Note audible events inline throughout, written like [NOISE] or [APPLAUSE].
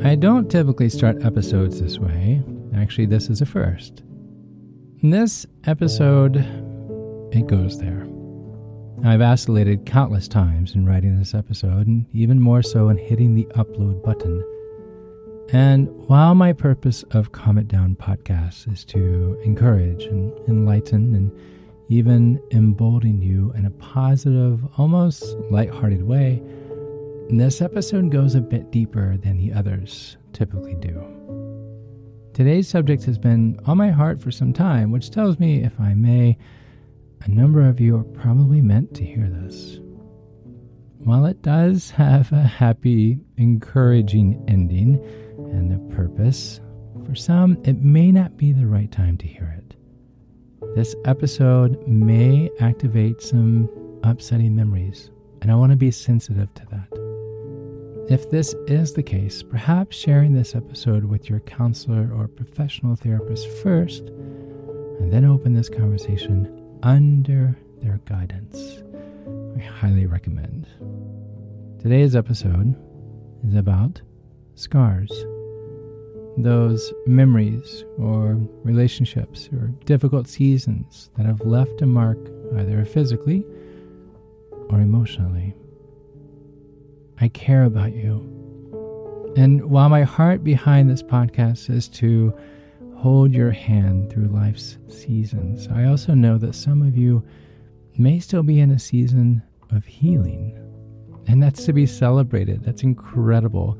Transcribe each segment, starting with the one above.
I don't typically start episodes this way. Actually, this is a first. In this episode, it goes there. I've vacillated countless times in writing this episode, and even more so in hitting the upload button. And while my purpose of Calm It Down podcast is to encourage and enlighten and even embolden you in a positive, almost lighthearted way, this episode goes a bit deeper than the others typically do. Today's subject has been on my heart for some time, which tells me, if I may, a number of you are probably meant to hear this. While it does have a happy, encouraging ending and a purpose, for some it may not be the right time to hear it. This episode may activate some upsetting memories, and I want to be sensitive to that. If this is the case, perhaps sharing this episode with your counselor or professional therapist first, and then open this conversation under their guidance. I highly recommend. Today's episode is about scars. Those memories or relationships or difficult seasons that have left a mark either physically or emotionally. I care about you. And while my heart behind this podcast is to hold your hand through life's seasons, I also know that some of you may still be in a season of healing. And that's to be celebrated. That's incredible.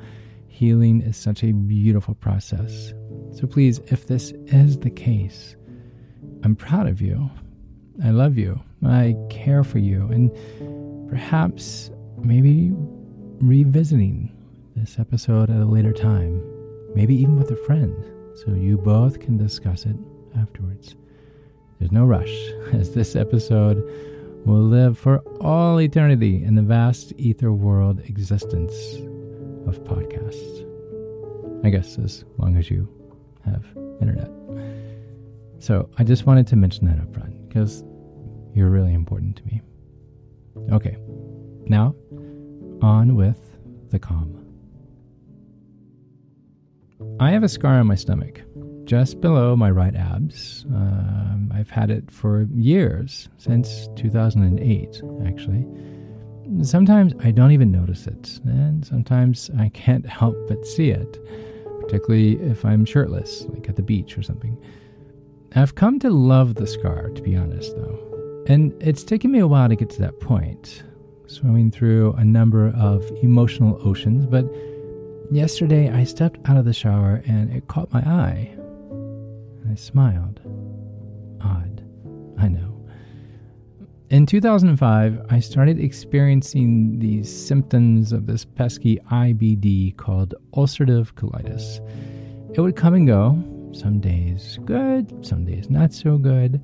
Healing is such a beautiful process. So please, if this is the case, I'm proud of you. I love you. I care for you. And perhaps, maybe revisiting this episode at a later time, maybe even with a friend, so you both can discuss it afterwards. There's no rush, [LAUGHS] as this episode will live for all eternity in the vast ether world existence of podcasts. I guess as long as you have internet. So I just wanted to mention that up front because you're really important to me. Okay, now on with the calm. I have a scar on my stomach, just below my right abs. Um, I've had it for years, since 2008, actually. Sometimes I don't even notice it, and sometimes I can't [LAUGHS] help but see it, particularly if I'm shirtless, like at the beach or something. I've come to love the scar, to be honest, though. And it's taken me a while to get to that point, swimming through a number of emotional oceans, but yesterday I stepped out of the shower and it caught my eye. I smiled. Odd, I know. In 2005, I started experiencing these symptoms of this pesky IBD called ulcerative colitis. It would come and go, some days good, some days not so good.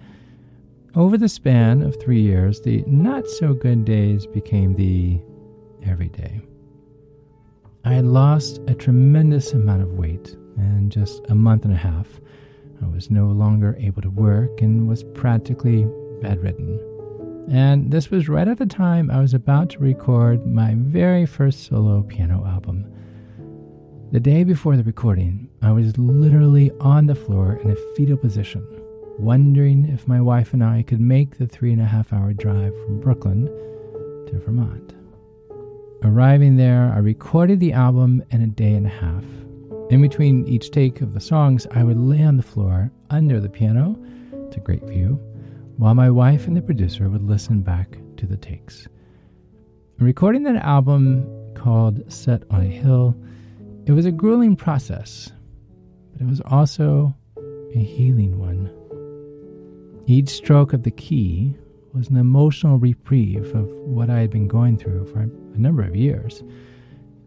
Over the span of three years, the not so good days became the everyday. I had lost a tremendous amount of weight in just a month and a half. I was no longer able to work and was practically bedridden. And this was right at the time I was about to record my very first solo piano album. The day before the recording, I was literally on the floor in a fetal position, wondering if my wife and I could make the three and a half hour drive from Brooklyn to Vermont. Arriving there, I recorded the album in a day and a half. In between each take of the songs, I would lay on the floor under the piano, it's a great view, while my wife and the producer would listen back to the takes. recording that album called Set on a Hill, it was a grueling process, but it was also a healing one. Each stroke of the key was an emotional reprieve of what I had been going through for a number of years.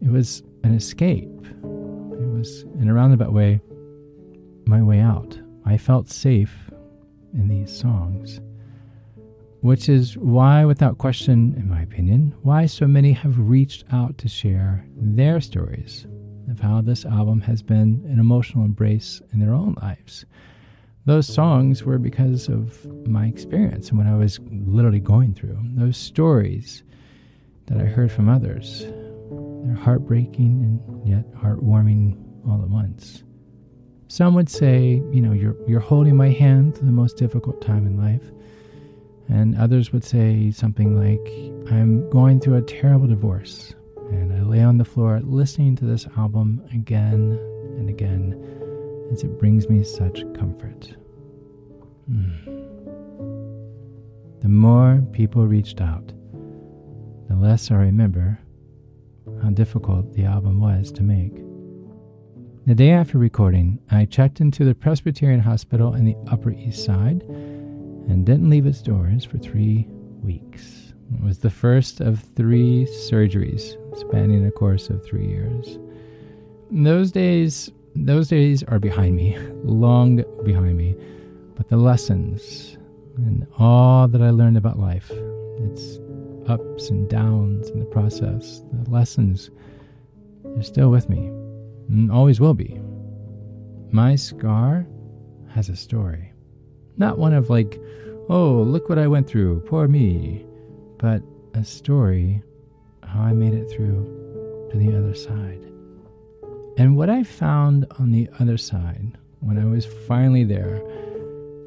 It was an escape. It was, in a roundabout way, my way out. I felt safe in these songs. Which is why, without question, in my opinion, why so many have reached out to share their stories of how this album has been an emotional embrace in their own lives those songs were because of my experience and what I was literally going through. Those stories that I heard from others, They're heartbreaking and yet heartwarming all at once. Some would say, you know, you're, you're holding my hand through the most difficult time in life. And others would say something like, I'm going through a terrible divorce. And I lay on the floor listening to this album again and again as it brings me such comfort. Mm. The more people reached out, the less I remember how difficult the album was to make. The day after recording, I checked into the Presbyterian Hospital in the Upper East Side and didn't leave its doors for three weeks. It was the first of three surgeries spanning a course of three years. In those days, those days are behind me, long behind me. But the lessons and all that I learned about life, its ups and downs in the process, the lessons, they're still with me and always will be. My scar has a story. Not one of like, oh, look what I went through, poor me, but a story how I made it through to the other side. And what I found on the other side, when I was finally there,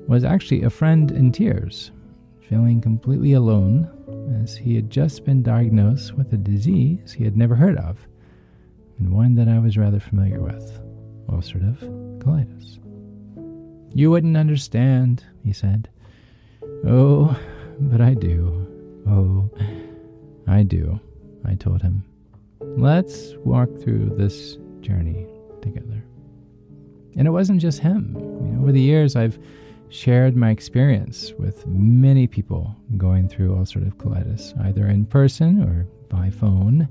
was actually a friend in tears, feeling completely alone as he had just been diagnosed with a disease he had never heard of, and one that I was rather familiar with ulcerative colitis. You wouldn't understand, he said. Oh, but I do. Oh, I do, I told him. Let's walk through this journey together. And it wasn't just him. Over the years, I've shared my experience with many people going through ulcerative colitis, either in person or by phone,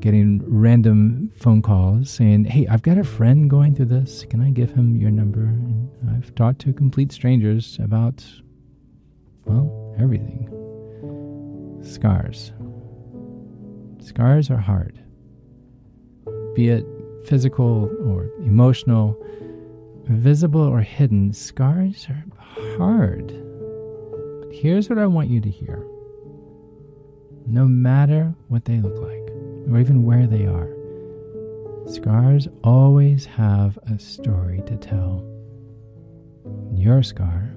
getting random phone calls saying, Hey, I've got a friend going through this. Can I give him your number? And I've talked to complete strangers about, well, everything. Scars. Scars are hard, be it physical or emotional visible or hidden, scars are hard. But here's what I want you to hear no matter what they look like, or even where they are, scars always have a story to tell. Your scar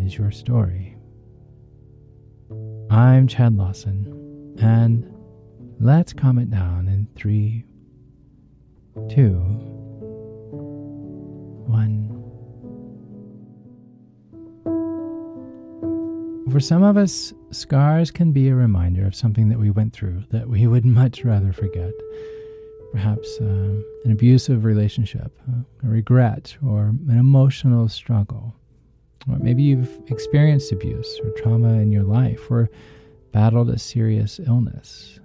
is your story. I'm Chad Lawson, and let's calm it down in three, two, one. For some of us, scars can be a reminder of something that we went through that we would [LAUGHS] much rather forget. Perhaps uh, an abusive relationship, a regret, or an emotional struggle. Or maybe you've experienced abuse or trauma in your life or battled a serious illness.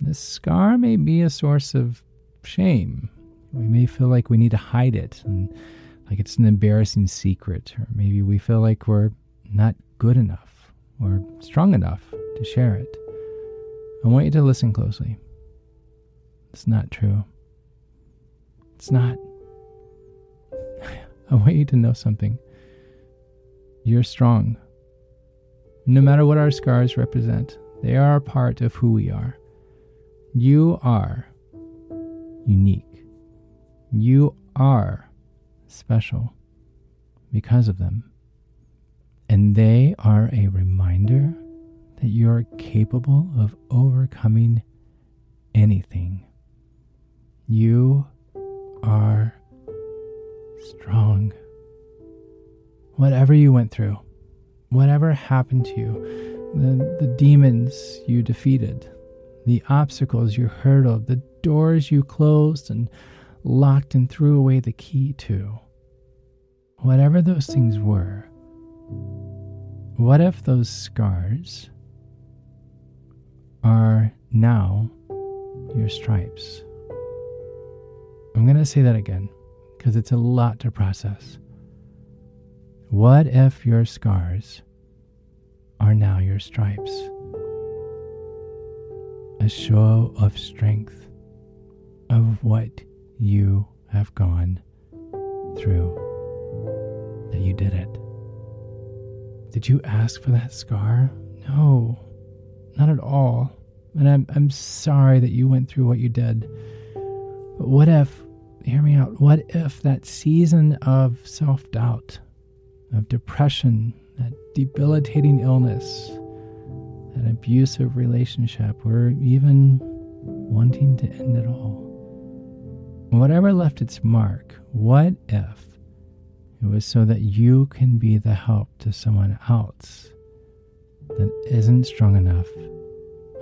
This scar may be a source of shame we may feel like we need to hide it and like it's an embarrassing secret, or maybe we feel like we're not good enough or strong enough to share it. I want you to listen closely. It's not true. It's not. [LAUGHS] I want you to know something. You're strong. No matter what our scars represent, they are a part of who we are. You are unique. You are special because of them. And they are a reminder that you're capable of overcoming anything. You are strong. Whatever you went through, whatever happened to you, the, the demons you defeated, the obstacles you hurdled, the doors you closed, and locked and threw away the key to. Whatever those things were, what if those scars are now your stripes? I'm going to say that again because it's a lot to process. What if your scars are now your stripes? A show of strength of what you have gone through, that you did it. Did you ask for that scar? No, not at all. And I'm, I'm sorry that you went through what you did. But what if, hear me out, what if that season of self doubt, of depression, that debilitating illness, that abusive relationship, or even wanting to end it all, whatever left its mark, what if it was so that you can be the help to someone else that isn't strong enough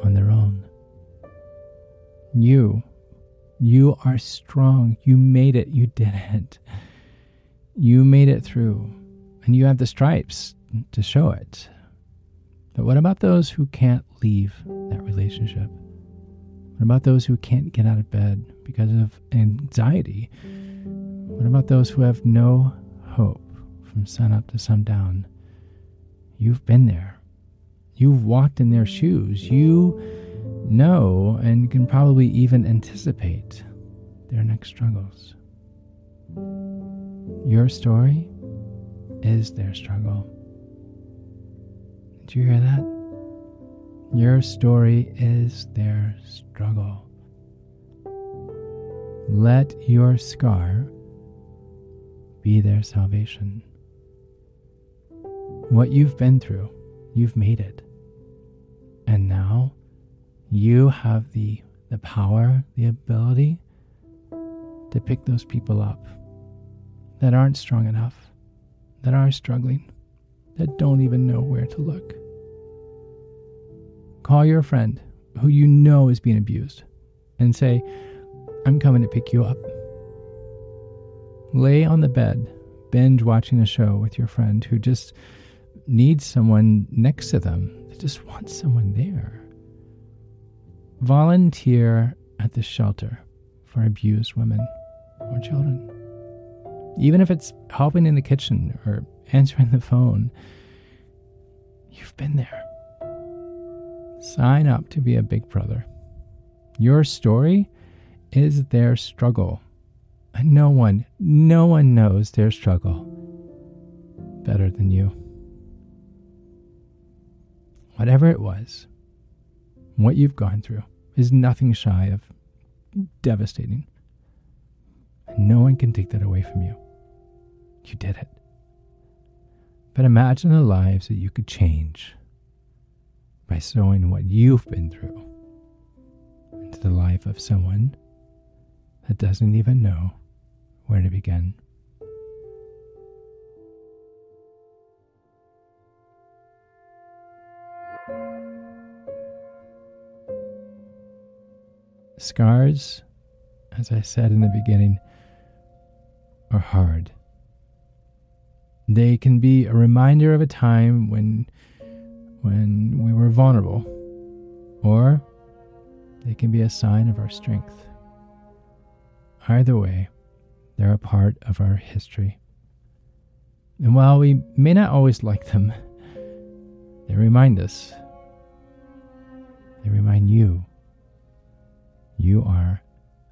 on their own? You, you are strong. You made it. You did it. You made it through, and you have the stripes to show it. But what about those who can't leave that relationship? What about those who can't get out of bed because of anxiety? What about those who have no hope from sun up to sundown? You've been there. You've walked in their shoes. You know and can probably even anticipate their next struggles. Your story is their struggle. Did you hear that? Your story is their struggle. Let your scar be their salvation. What you've been through, you've made it. And now you have the, the power, the ability to pick those people up that aren't strong enough, that are struggling, that don't even know where to look. Call your friend who you know is being abused and say, I'm coming to pick you up. Lay on the bed, binge watching a show with your friend who just needs someone next to them, that just wants someone there. Volunteer at the shelter for abused women or children. Even if it's helping in the kitchen or [LAUGHS] answering the phone, you've been there. Sign up to be a big brother. Your story is their struggle. And no one, no one knows their struggle better than you. Whatever it was, what you've gone through is nothing shy of devastating. No one can take that away from you. You did it. But imagine the lives that you could change by sowing what you've been through into the life of someone that doesn't even know where to begin. Scars, as I said in the beginning, are hard. They can be a reminder of a time when when we were vulnerable, or they can be a sign of our strength. Either way, they're a part of our history. And while we may not always like them, they remind us, they remind you, you are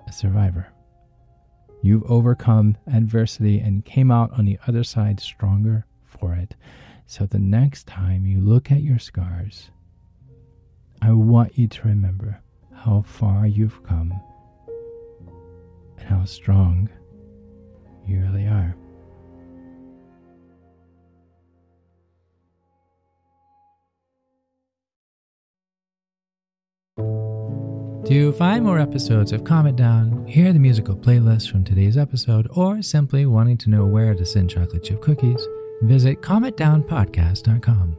a survivor. You've overcome adversity and came out on the other side stronger for it. So the next time you look at your scars, I want you to remember how far you've come and how strong you really are. To find more episodes of Calm It Down, hear the musical playlist from today's episode, or simply wanting to know where to send chocolate chip cookies, visit calmitdownpodcast.com.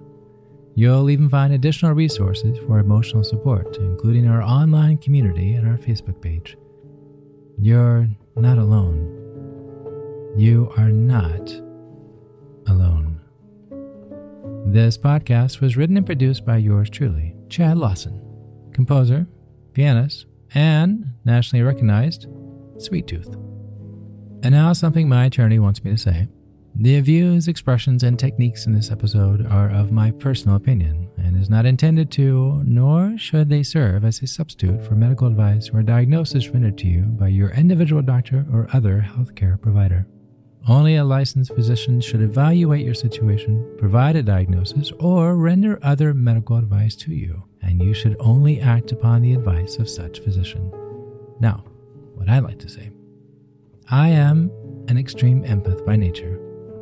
You'll even find additional resources for emotional support, including our online community and our Facebook page. You're not alone. You are not alone. This podcast was written and produced by yours truly, Chad Lawson, composer, pianist, and nationally recognized Sweet Tooth. And now, something my attorney wants me to say. The views, expressions, and techniques in this episode are of my personal opinion and is not intended to, nor should they serve as a substitute for medical advice or diagnosis rendered to you by your individual doctor or other healthcare provider. Only a licensed physician should evaluate your situation, provide a diagnosis, or render other medical advice to you, and you should only act upon the advice of such physician. Now, what I like to say I am an extreme empath by nature,